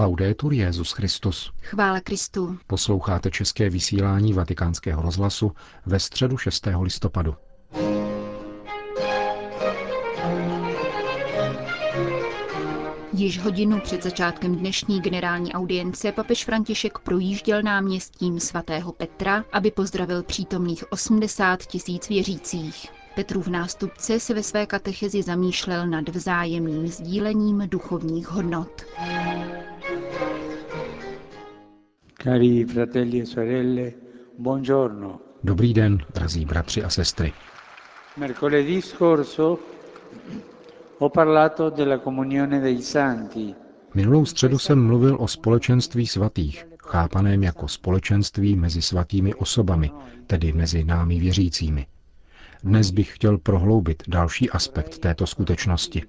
Laudetur Jezus Christus. Chvála Kristu. Posloucháte české vysílání Vatikánského rozhlasu ve středu 6. listopadu. Již hodinu před začátkem dnešní generální audience papež František projížděl náměstím svatého Petra, aby pozdravil přítomných 80 tisíc věřících. Petrův nástupce se ve své katechezi zamýšlel nad vzájemným sdílením duchovních hodnot. Cari fratelli e sorelle, buongiorno. Dobrý den, drazí bratři a sestry. Mercoledì scorso ho parlato della comunione dei santi. Minulou středu jsem mluvil o společenství svatých, chápaném jako společenství mezi svatými osobami, tedy mezi námi věřícími. Dnes bych chtěl prohloubit další aspekt této skutečnosti.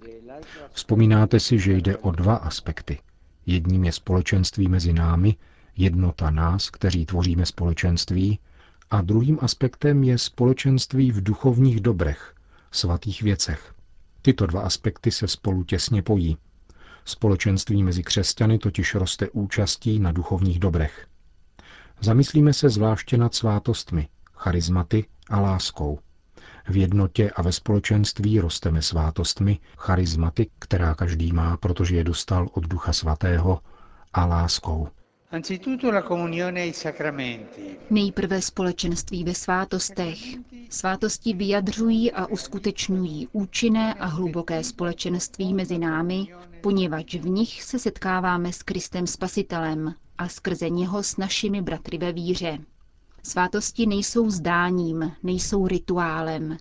Vzpomínáte si, že jde o dva aspekty. Jedním je společenství mezi námi, jednota nás, kteří tvoříme společenství, a druhým aspektem je společenství v duchovních dobrech, svatých věcech. Tyto dva aspekty se spolu těsně pojí. Společenství mezi křesťany totiž roste účastí na duchovních dobrech. Zamyslíme se zvláště nad svátostmi, charizmaty a láskou. V jednotě a ve společenství rosteme svátostmi, charizmaty, která každý má, protože je dostal od Ducha Svatého, a láskou. Nejprve společenství ve svátostech. Svátosti vyjadřují a uskutečňují účinné a hluboké společenství mezi námi, poněvadž v nich se setkáváme s Kristem Spasitelem a skrze něho s našimi bratry ve víře. Svátosti nejsou zdáním, nejsou rituálem.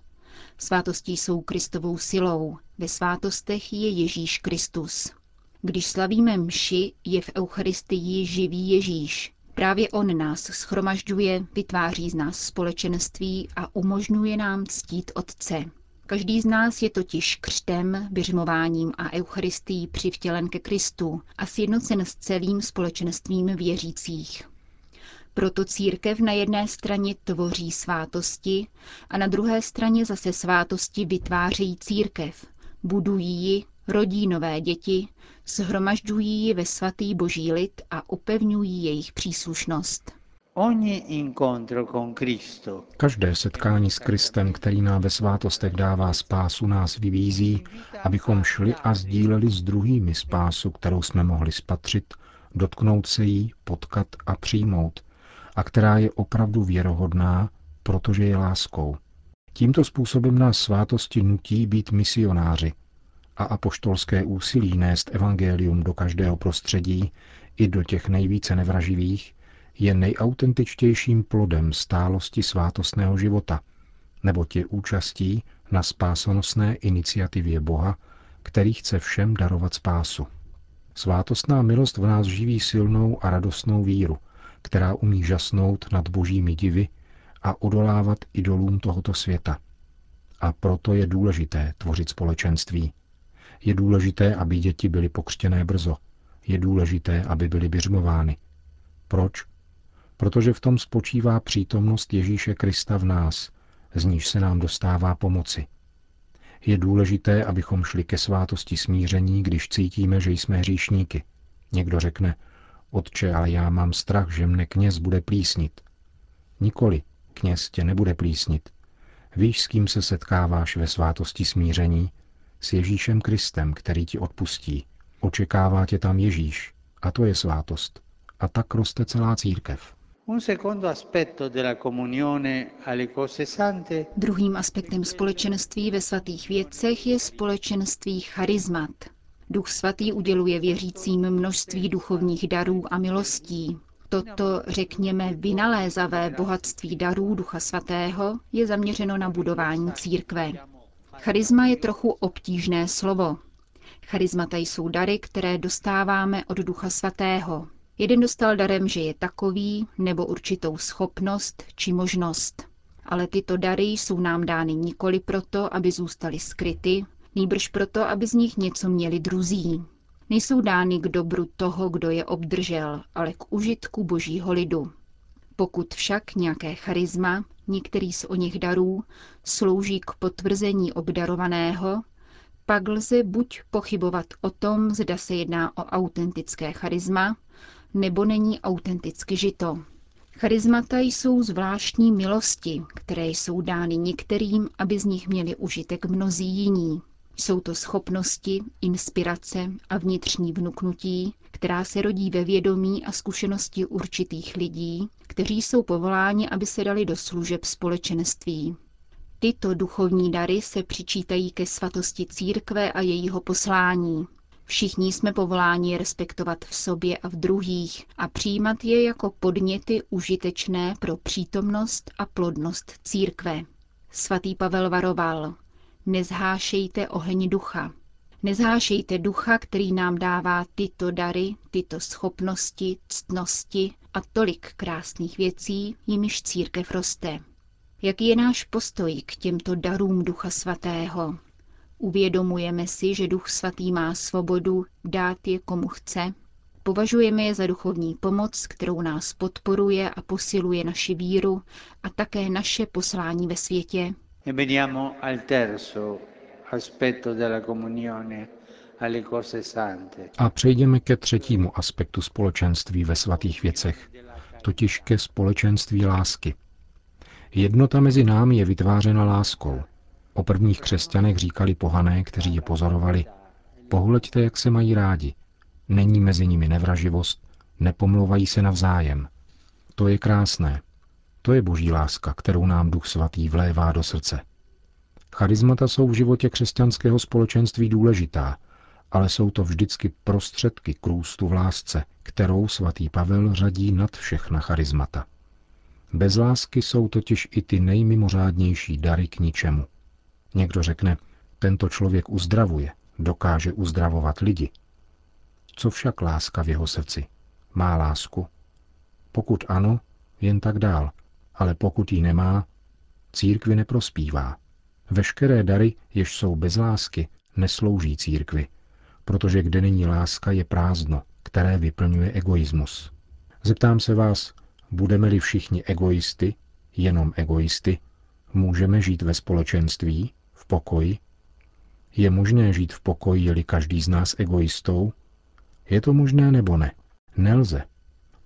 Svátosti jsou Kristovou silou. Ve svátostech je Ježíš Kristus. Když slavíme mši, je v Eucharistii živý Ježíš. Právě on nás schromažďuje, vytváří z nás společenství a umožňuje nám ctít Otce. Každý z nás je totiž křtem, běžmováním a Eucharistií přivtělen ke Kristu a sjednocen s celým společenstvím věřících. Proto církev na jedné straně tvoří svátosti a na druhé straně zase svátosti vytvářejí církev, budují ji, rodí nové děti, shromažďují ji ve svatý boží lid a upevňují jejich příslušnost. Každé setkání s Kristem, který nám ve svátostech dává spásu, nás vyvízí, abychom šli a sdíleli s druhými spásu, kterou jsme mohli spatřit, dotknout se jí, potkat a přijmout, a která je opravdu věrohodná, protože je láskou. Tímto způsobem nás svátosti nutí být misionáři a apoštolské úsilí nést evangelium do každého prostředí, i do těch nejvíce nevraživých, je nejautentičtějším plodem stálosti svátostného života, nebo je účastí na spásonosné iniciativě Boha, který chce všem darovat spásu. Svátostná milost v nás živí silnou a radostnou víru – která umí žasnout nad božími divy a odolávat idolům tohoto světa. A proto je důležité tvořit společenství. Je důležité, aby děti byly pokřtěné brzo. Je důležité, aby byly běžmovány. Proč? Protože v tom spočívá přítomnost Ježíše Krista v nás, z níž se nám dostává pomoci. Je důležité, abychom šli ke svátosti smíření, když cítíme, že jsme hříšníky. Někdo řekne, Otče, ale já mám strach, že mne kněz bude plísnit. Nikoli, kněz tě nebude plísnit. Víš, s kým se setkáváš ve svátosti smíření? S Ježíšem Kristem, který ti odpustí. Očekává tě tam Ježíš. A to je svátost. A tak roste celá církev. Druhým aspektem společenství ve svatých věcech je společenství charizmat, Duch svatý uděluje věřícím množství duchovních darů a milostí. Toto, řekněme, vynalézavé bohatství darů Ducha svatého je zaměřeno na budování církve. Charisma je trochu obtížné slovo. Charizmata jsou dary, které dostáváme od Ducha svatého. Jeden dostal darem, že je takový, nebo určitou schopnost či možnost. Ale tyto dary jsou nám dány nikoli proto, aby zůstaly skryty, nýbrž proto, aby z nich něco měli druzí. Nejsou dány k dobru toho, kdo je obdržel, ale k užitku božího lidu. Pokud však nějaké charisma, některý z o nich darů, slouží k potvrzení obdarovaného, pak lze buď pochybovat o tom, zda se jedná o autentické charisma, nebo není autenticky žito. Charizmata jsou zvláštní milosti, které jsou dány některým, aby z nich měli užitek mnozí jiní. Jsou to schopnosti, inspirace a vnitřní vnuknutí, která se rodí ve vědomí a zkušenosti určitých lidí, kteří jsou povoláni, aby se dali do služeb společenství. Tyto duchovní dary se přičítají ke svatosti církve a jejího poslání. Všichni jsme povoláni respektovat v sobě a v druhých a přijímat je jako podněty užitečné pro přítomnost a plodnost církve. Svatý Pavel varoval, nezhášejte oheň ducha. Nezhášejte ducha, který nám dává tyto dary, tyto schopnosti, ctnosti a tolik krásných věcí, jimiž církev roste. Jaký je náš postoj k těmto darům Ducha Svatého? Uvědomujeme si, že Duch Svatý má svobodu dát je komu chce? Považujeme je za duchovní pomoc, kterou nás podporuje a posiluje naši víru a také naše poslání ve světě? E veniamo al terzo A přejdeme ke třetímu aspektu společenství ve svatých věcech, totiž ke společenství lásky. Jednota mezi námi je vytvářena láskou. O prvních křesťanech říkali pohané, kteří je pozorovali, pohleďte, jak se mají rádi. Není mezi nimi nevraživost, nepomlouvají se navzájem. To je krásné. To je boží láska, kterou nám Duch Svatý vlévá do srdce. Charizmata jsou v životě křesťanského společenství důležitá, ale jsou to vždycky prostředky k růstu v lásce, kterou svatý Pavel řadí nad všechna charizmata. Bez lásky jsou totiž i ty nejmimořádnější dary k ničemu. Někdo řekne, tento člověk uzdravuje, dokáže uzdravovat lidi. Co však láska v jeho srdci? Má lásku? Pokud ano, jen tak dál, ale pokud ji nemá, církvi neprospívá. Veškeré dary, jež jsou bez lásky, neslouží církvi, protože kde není láska, je prázdno, které vyplňuje egoismus. Zeptám se vás, budeme-li všichni egoisty, jenom egoisty, můžeme žít ve společenství, v pokoji? Je možné žít v pokoji, je-li každý z nás egoistou? Je to možné nebo ne? Nelze.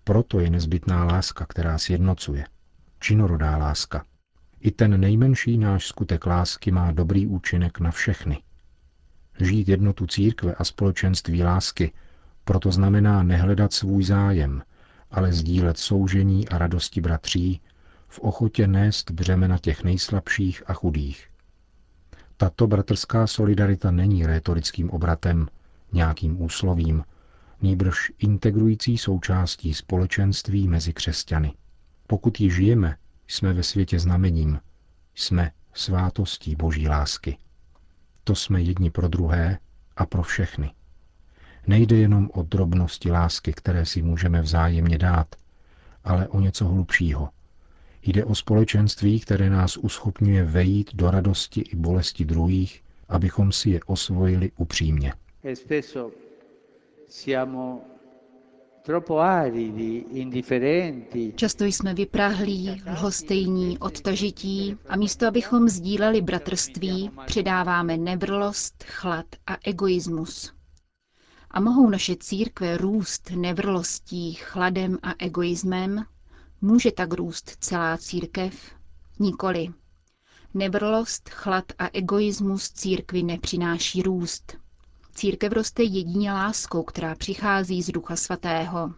Proto je nezbytná láska, která sjednocuje. Činorodá láska. I ten nejmenší náš skutek lásky má dobrý účinek na všechny. Žít jednotu církve a společenství lásky proto znamená nehledat svůj zájem, ale sdílet soužení a radosti bratří, v ochotě nést břemena těch nejslabších a chudých. Tato bratrská solidarita není rétorickým obratem, nějakým úslovím, nýbrž integrující součástí společenství mezi křesťany. Pokud ji žijeme, jsme ve světě znamením, jsme svátostí boží lásky. To jsme jedni pro druhé a pro všechny. Nejde jenom o drobnosti lásky, které si můžeme vzájemně dát, ale o něco hlubšího. Jde o společenství, které nás uschopňuje vejít do radosti i bolesti druhých, abychom si je osvojili upřímně. Často jsme vyprahlí, lhostejní, odtažití a místo, abychom sdíleli bratrství, předáváme nevrlost, chlad a egoismus. A mohou naše církve růst nevrlostí, chladem a egoismem? Může tak růst celá církev? Nikoli. Nevrlost, chlad a egoismus církvi nepřináší růst. Církev roste jedině láskou, která přichází z Ducha Svatého.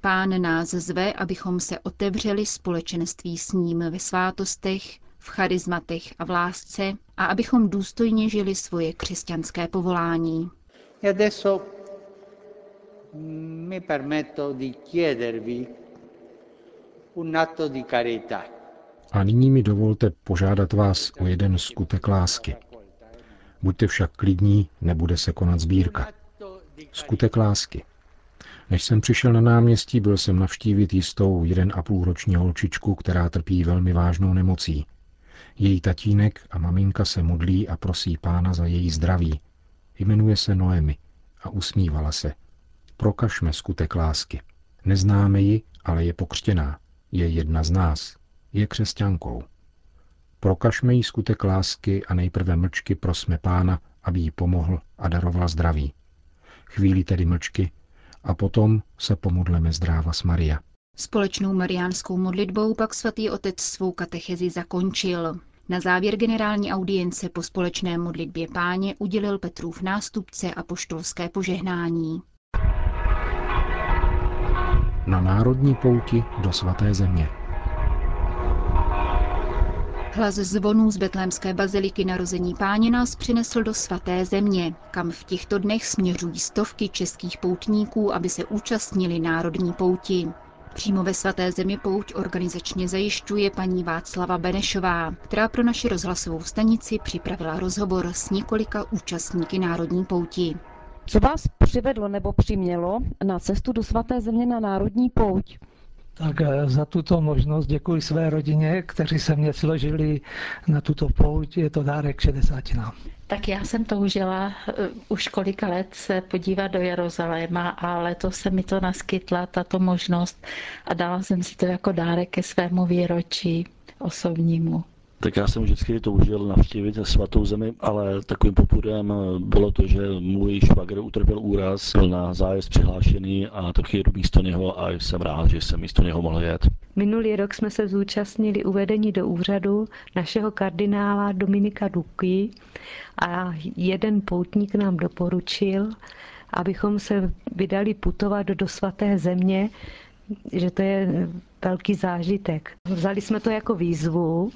Pán nás zve, abychom se otevřeli společenství s ním ve svátostech, v charizmatech a v lásce a abychom důstojně žili svoje křesťanské povolání. E adesso mi permetto di chiedervi un atto di carità. A nyní mi dovolte požádat vás o jeden skutek lásky. Buďte však klidní, nebude se konat sbírka. Skutek lásky. Než jsem přišel na náměstí, byl jsem navštívit jistou jeden a půl roční holčičku, která trpí velmi vážnou nemocí. Její tatínek a maminka se modlí a prosí pána za její zdraví. Jmenuje se Noemi a usmívala se. Prokažme skutek lásky. Neznáme ji, ale je pokřtěná. Je jedna z nás. Je křesťankou. Prokažme jí skutek lásky a nejprve mlčky prosme pána, aby jí pomohl a daroval zdraví. Chvíli tedy mlčky a potom se pomodleme zdráva s Maria. Společnou mariánskou modlitbou pak svatý otec svou katechezi zakončil. Na závěr generální audience po společné modlitbě páně udělil Petrův nástupce a poštolské požehnání. Na národní pouti do svaté země. Hlas zvonů z betlémské baziliky narození páně nás přinesl do svaté země, kam v těchto dnech směřují stovky českých poutníků, aby se účastnili národní pouti. Přímo ve svaté zemi pouť organizačně zajišťuje paní Václava Benešová, která pro naši rozhlasovou stanici připravila rozhovor s několika účastníky národní pouti. Co vás přivedlo nebo přimělo na cestu do svaté země na národní pouť? Tak eh, za tuto možnost děkuji své rodině, kteří se mě složili na tuto pouť. Je to dárek 60 nám. Tak já jsem toužila uh, už kolika let se podívat do Jeruzaléma a letos se mi to naskytla, tato možnost a dala jsem si to jako dárek ke svému výročí osobnímu. Tak já jsem vždycky toužil navštívit svatou zemi, ale takovým popudem bylo to, že můj švagr utrpěl úraz, byl na zájezd přihlášený a tak jedu místo něho a jsem rád, že jsem místo něho mohl jet. Minulý rok jsme se zúčastnili uvedení do úřadu našeho kardinála Dominika Duky a jeden poutník nám doporučil, abychom se vydali putovat do svaté země, že to je velký zážitek. Vzali jsme to jako výzvu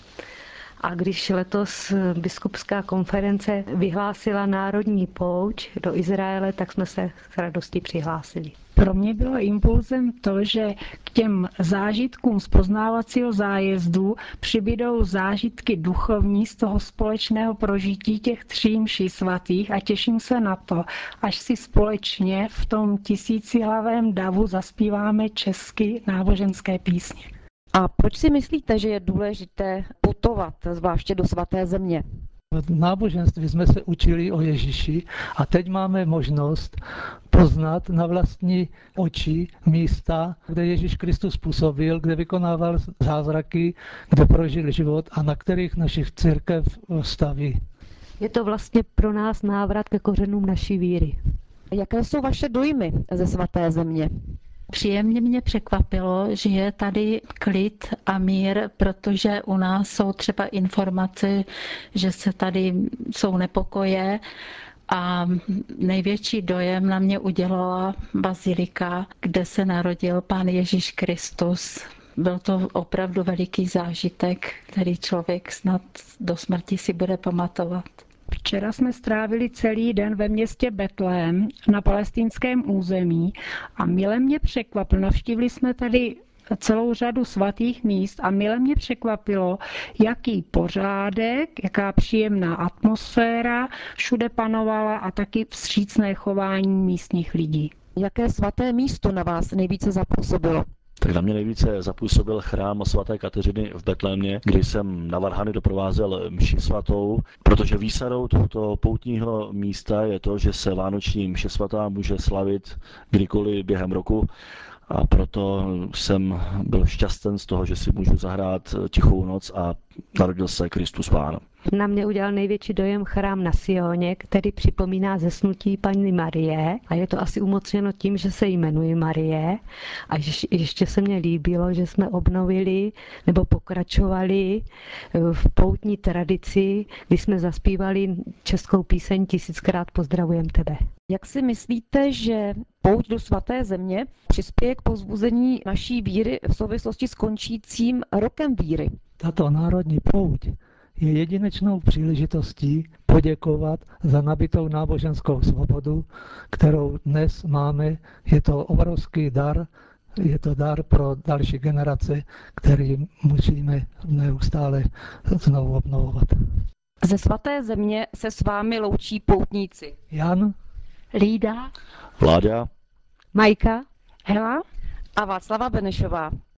a když letos biskupská konference vyhlásila národní pouč do Izraele, tak jsme se s radostí přihlásili. Pro mě bylo impulzem to, že k těm zážitkům z poznávacího zájezdu přibydou zážitky duchovní z toho společného prožití těch tří mší svatých a těším se na to, až si společně v tom tisícihlavém davu zaspíváme česky náboženské písně. A proč si myslíte, že je důležité putovat, zvláště do svaté země? V náboženství jsme se učili o Ježíši a teď máme možnost poznat na vlastní oči místa, kde Ježíš Kristus působil, kde vykonával zázraky, kde prožil život a na kterých našich církev staví. Je to vlastně pro nás návrat ke kořenům naší víry. Jaké jsou vaše dojmy ze svaté země? Příjemně mě překvapilo, že je tady klid a mír, protože u nás jsou třeba informace, že se tady jsou nepokoje a největší dojem na mě udělala bazilika, kde se narodil pán Ježíš Kristus. Byl to opravdu veliký zážitek, který člověk snad do smrti si bude pamatovat. Včera jsme strávili celý den ve městě Betlém na palestinském území a mile mě překvapil. Navštívili jsme tady celou řadu svatých míst a mile mě překvapilo, jaký pořádek, jaká příjemná atmosféra všude panovala a taky vstřícné chování místních lidí. Jaké svaté místo na vás nejvíce zapůsobilo? Tak na mě nejvíce zapůsobil chrám svaté Kateřiny v Betlémě, kdy jsem na Varhany doprovázel mši svatou, protože výsadou tohoto poutního místa je to, že se vánoční mše svatá může slavit kdykoliv během roku. A proto jsem byl šťasten z toho, že si můžu zahrát tichou noc a narodil se Kristus Pán. Na mě udělal největší dojem chrám na Sioně, který připomíná zesnutí paní Marie a je to asi umocněno tím, že se jmenuje Marie a ještě se mně líbilo, že jsme obnovili nebo pokračovali v poutní tradici, kdy jsme zaspívali českou píseň Tisíckrát pozdravujem tebe. Jak si myslíte, že pouť do svaté země přispěje k pozbuzení naší víry v souvislosti s končícím rokem víry? Tato národní pouť je jedinečnou příležitostí poděkovat za nabitou náboženskou svobodu, kterou dnes máme. Je to obrovský dar, je to dar pro další generace, který musíme neustále znovu obnovovat. Ze svaté země se s vámi loučí poutníci. Jan, Lída, Vláďa, Majka, Hela? A Václava Benešová.